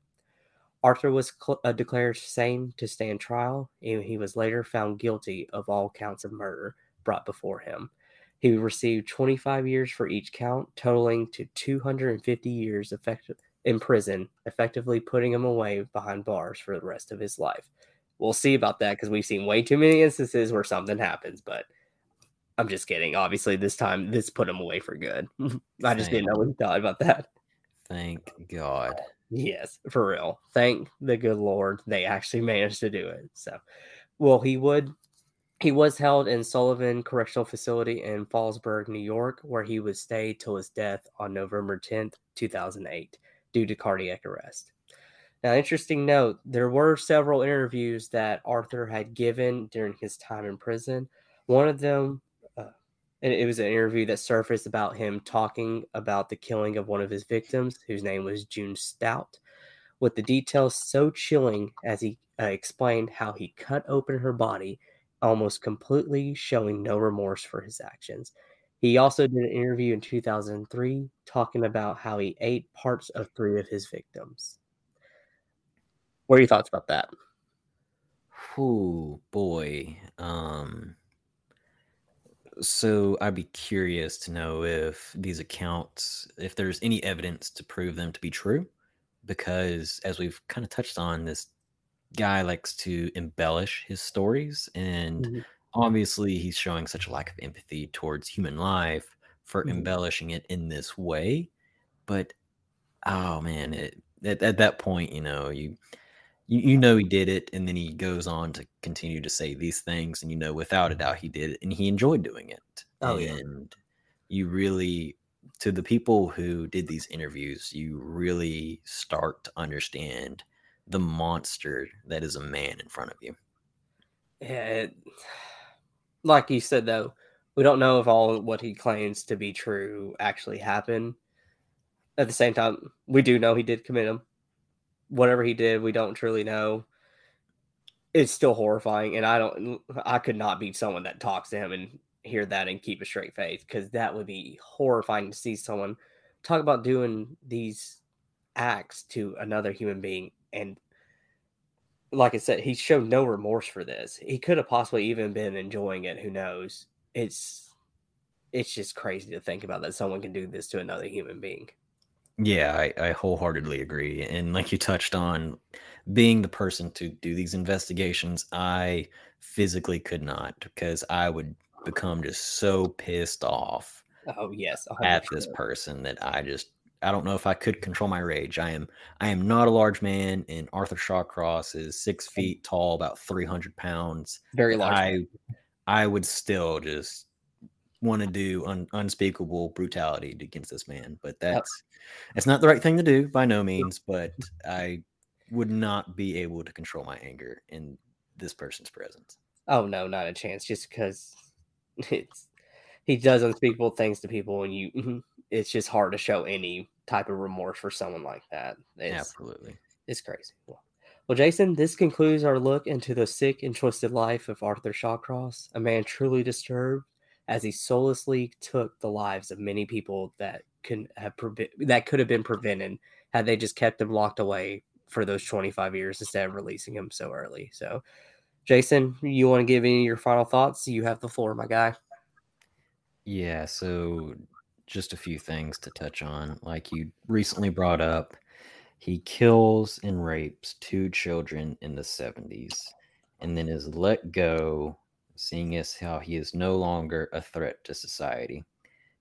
Arthur was cl- uh, declared sane to stand trial, and he was later found guilty of all counts of murder brought before him. He received 25 years for each count, totaling to 250 years effective in prison, effectively putting him away behind bars for the rest of his life. We'll see about that because we've seen way too many instances where something happens, but I'm just kidding. Obviously, this time this put him away for good. I just didn't know what he thought about that. Thank God. Yes, for real. Thank the good Lord they actually managed to do it. So, well, he would. He was held in Sullivan Correctional Facility in Fallsburg, New York, where he would stay till his death on November 10th, 2008, due to cardiac arrest. Now, interesting note there were several interviews that Arthur had given during his time in prison. One of them, uh, it was an interview that surfaced about him talking about the killing of one of his victims, whose name was June Stout, with the details so chilling as he uh, explained how he cut open her body, almost completely showing no remorse for his actions. He also did an interview in 2003 talking about how he ate parts of three of his victims. What are your thoughts about that? Oh boy. Um so I'd be curious to know if these accounts if there's any evidence to prove them to be true because as we've kind of touched on this guy likes to embellish his stories and Mhm. obviously he's showing such a lack of empathy towards human life for Mhm. embellishing it in this way but oh man it, at, at that point you know you you, you know he did it and then he goes on to continue to say these things and you know without a doubt he did it and he enjoyed doing it Oh, yeah. and you really to the people who did these interviews you really start to understand the monster that is a man in front of you Yeah, it, like you said though, we don't know if all what he claims to be true actually happened. At the same time, we do know he did commit them. Whatever he did, we don't truly know. It's still horrifying, and I don't. I could not be someone that talks to him and hear that and keep a straight face because that would be horrifying to see someone talk about doing these acts to another human being and like I said, he showed no remorse for this. He could have possibly even been enjoying it. Who knows? It's it's just crazy to think about that someone can do this to another human being. Yeah, I, I wholeheartedly agree. And like you touched on, being the person to do these investigations, I physically could not because I would become just so pissed off Oh yes, at this person that I just I don't know if I could control my rage. I am I am not a large man, and Arthur Shawcross is six feet tall, about three hundred pounds. very large. I I would still just want to do un, unspeakable brutality against this man, but that's it's not the right thing to do by no means. But I would not be able to control my anger in this person's presence. Oh no, not a chance. Just because it's he does unspeakable things to people, and you, mm-hmm, it's just hard to show any type of remorse for someone like that. It's, Absolutely, it's crazy. Well, Jason, this concludes our look into the sick and twisted life of Arthur Shawcross, a man truly disturbed as he soullessly took the lives of many people that could have previ- that could have been prevented had they just kept him locked away for those 25 years instead of releasing him so early. So, Jason, you want to give any of your final thoughts? You have the floor, my guy. Yeah, so just a few things to touch on. Like you recently brought up, he kills and rapes two children in the 70s and then is let go, seeing as how he is no longer a threat to society.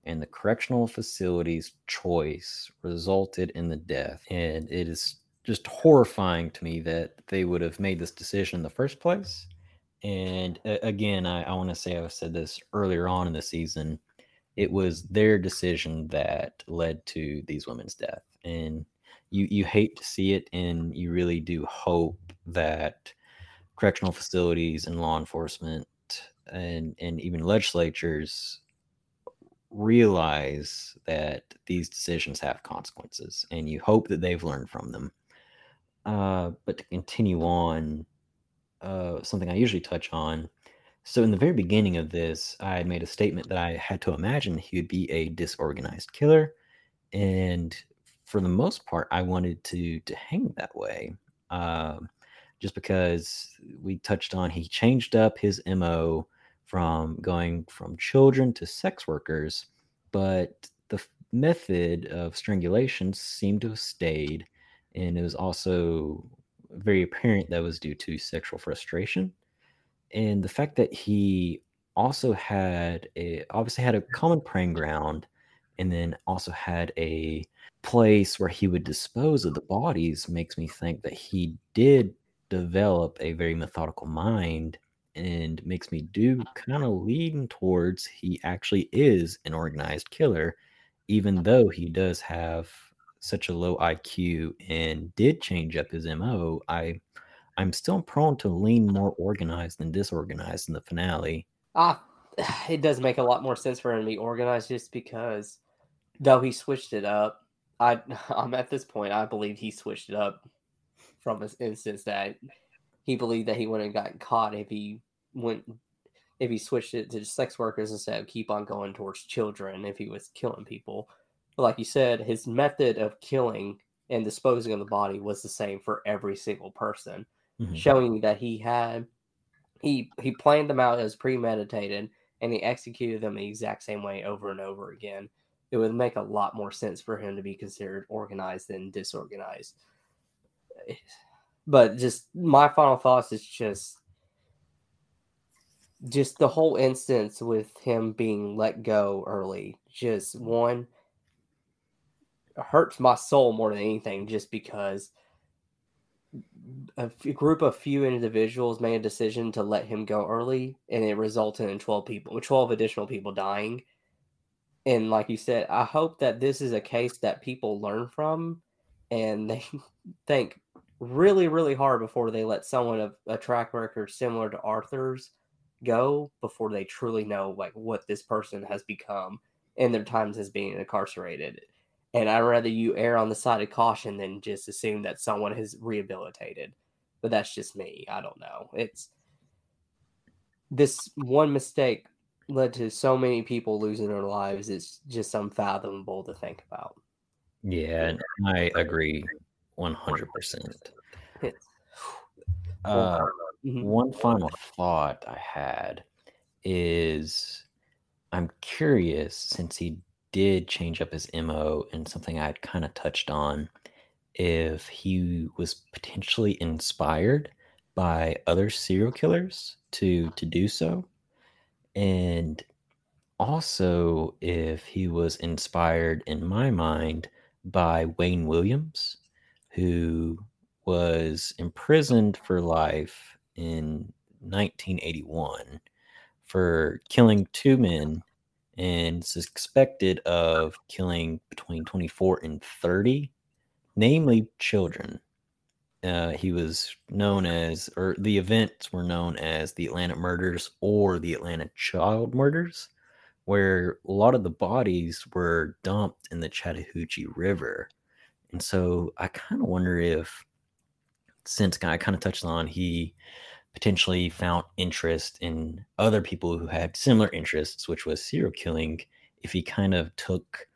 And the correctional facility's choice resulted in the death. And it is just horrifying to me that they would have made this decision in the first place. And again, I, I want to say I said this earlier on in the season. It was their decision that led to these women's death, and you you hate to see it, and you really do hope that correctional facilities and law enforcement and and even legislatures realize that these decisions have consequences and you hope that they've learned from them uh, but to continue on, uh, something I usually touch on. So, in the very beginning of this, I made a statement that I had to imagine he would be a disorganized killer. And for the most part, I wanted to to hang that way. Um, just because we touched on he changed up his MO from going from children to sex workers, but the method of strangulation seemed to have stayed and it was also very apparent that was due to sexual frustration and the fact that he also had a obviously had a mm-hmm. common preying ground and then also had a place where he would dispose of the bodies makes me think that he did develop a very methodical mind and makes me do uh-huh. kind of lean towards he actually is an organized killer even uh-huh. though he does have such a low IQ and did change up his MO, I I'm still prone to lean more organized than disorganized in the finale. Ah, it does make a lot more sense for him to be organized just because though he switched it up, I I'm at this point I believe he switched it up from his instance that he believed that he wouldn't have gotten caught if he went if he switched it to sex workers instead of keep on going towards children if he was killing people. But like you said, his method of killing and disposing of the body was the same for every single person, mm-hmm. showing that he had he he planned them out as premeditated and he executed them the exact same way over and over again. It would make a lot more sense for him to be considered organized than disorganized. But just my final thoughts is just just the whole instance with him being let go early. Just one, hurts my soul more than anything just because a group of few individuals made a decision to let him go early and it resulted in 12 people 12 additional people dying. And like you said i hope that this is a case that people learn from and they think really really hard before they let someone of a track record similar to arthur's go before they truly know like what this person has become in their times as being incarcerated and I'd rather you err on the side of caution than just assume that someone has rehabilitated. But that's just me. I don't know. It's this one mistake led to so many people losing their lives. It's just unfathomable to think about. Yeah, I agree 100%. Uh, mm-hmm. One final thought I had is I'm curious since he did change up his MO and something I had kind of touched on if he was potentially inspired by other serial killers to to do so. And also if he was inspired in my mind by Wayne Williams who was imprisoned for life in 1981 for killing two men and suspected of killing between 24 and 30, namely children. Uh, he was known as, or the events were known as the Atlanta murders or the Atlanta child murders, where a lot of the bodies were dumped in the Chattahoochee River. And so I kind of wonder if, since I kind of touched on, he potentially found interest in other people who had similar interests, which was serial killing, if he kind of took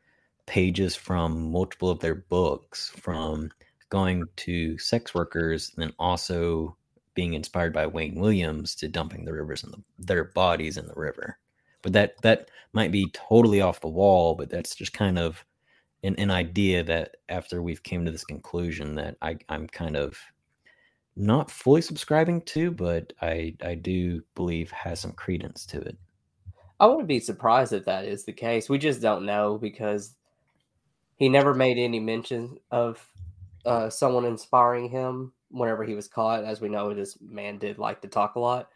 pages from multiple of their books, from going to sex workers, and then also being inspired by Wayne Williams to dumping the rivers and the, their bodies in the river. But that that might be totally off the wall, but that's just kind of an, an idea that after we've came to this conclusion that I, I'm kind of not fully subscribing to, but I I do believe has some credence to it. I wouldn't be surprised if that is the case. We just don't know because he never made any mention of uh, someone inspiring him whenever he was caught. As we know, this man did like to talk a lot.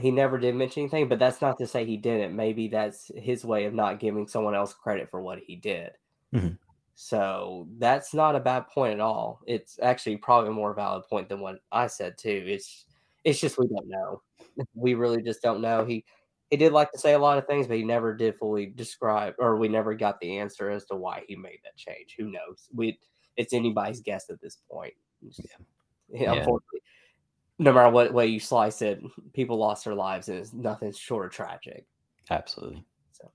He never did mention anything, but that's not to say he didn't. Maybe that's his way of not giving someone else credit for what he did. Mhm. So that's not a bad point at all. It's actually probably a more valid point than what I said too. It's it's just we don't know. We really just don't know. He he did like to say a lot of things, but he never did fully describe, or we never got the answer as to why he made that change. Who knows? We it's anybody's guess at this point. Yeah. Yeah, Unfortunately, no matter what way you slice it, people lost their lives, and it's nothing short of tragic. Absolutely. So,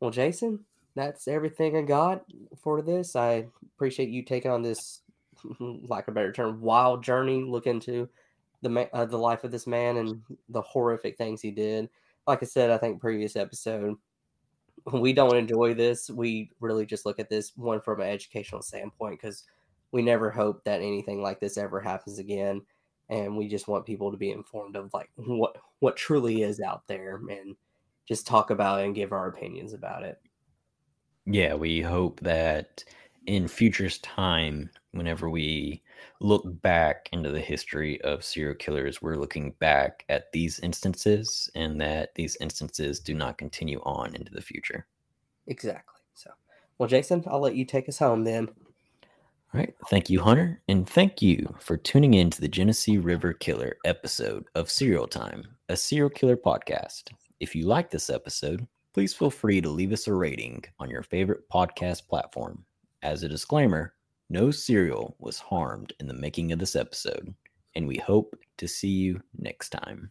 Well, Jason, that's everything I got for this. I appreciate you taking on this, like a better term, wild journey. Look into the uh, the life of this man and the horrific things he did. Like I said, I think previous episode, we don't enjoy this. We really just look at this one from an educational standpoint because we never hope that anything like this ever happens again, and we just want people to be informed of like what what truly is out there and just talk about it and give our opinions about it. Yeah, we hope that in future's time, whenever we look back into the history of serial killers, we're looking back at these instances and that these instances do not continue on into the future. Exactly. So, well, Jason, I'll let you take us home then. All right. Thank you, Hunter. And thank you for tuning in to the Genesee River Killer episode of Serial Time, a serial killer podcast. If you like this episode, please feel free to leave us a rating on your favorite podcast platform. As a disclaimer, no cereal was harmed in the making of this episode, and we hope to see you next time.